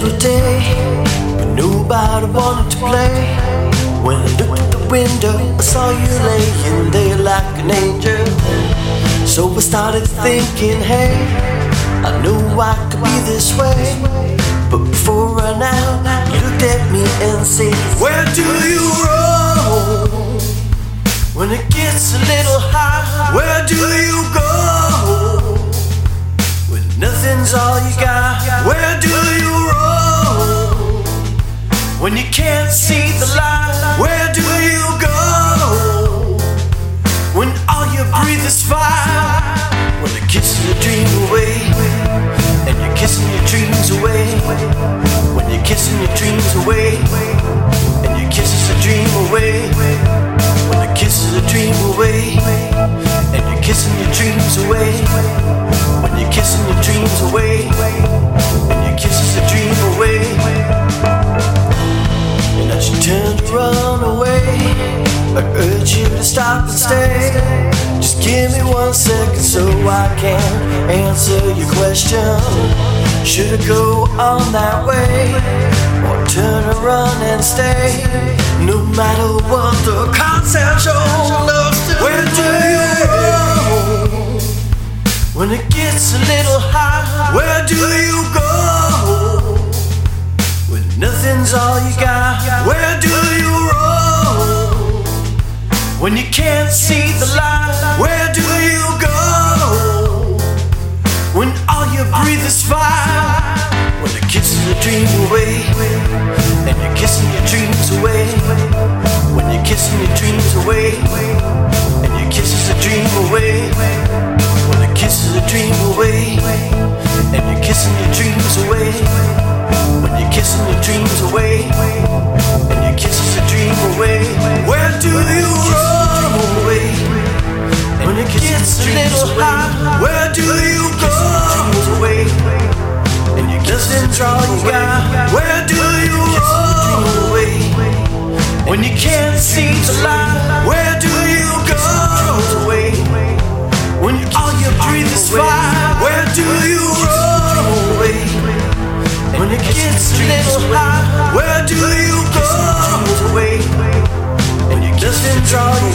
April day. I knew about wanted to play. When I looked at the window, I saw you laying there like an angel. So I started thinking, hey, I knew I could be this way. But before I now, you looked at me and said, Where do you roll? When it gets a little high, where do you go? When nothing's all you got. When you can't see the light, where do you go? When all you breathe is fire, when you're kissing your dream away, and you're kissing your dreams away, when you're kissing your dreams away, one second so I can't answer your question. Should I go on that way, or turn around and stay? No matter what the concept shows, where do you go? When it gets a little high, where do you go? When nothing's all you got, where do you roll? When you can't see the light, where do breathe is fire, when you're kissing your dream away, and you're kissing your dreams away, when you're kissing your dreams away, and you're kissing your dream away, when you're kissing your dream away, the light, where do you go away? When all you breathe is fire, where do you run away? When it gets a little high, where do you go away? And you kisses all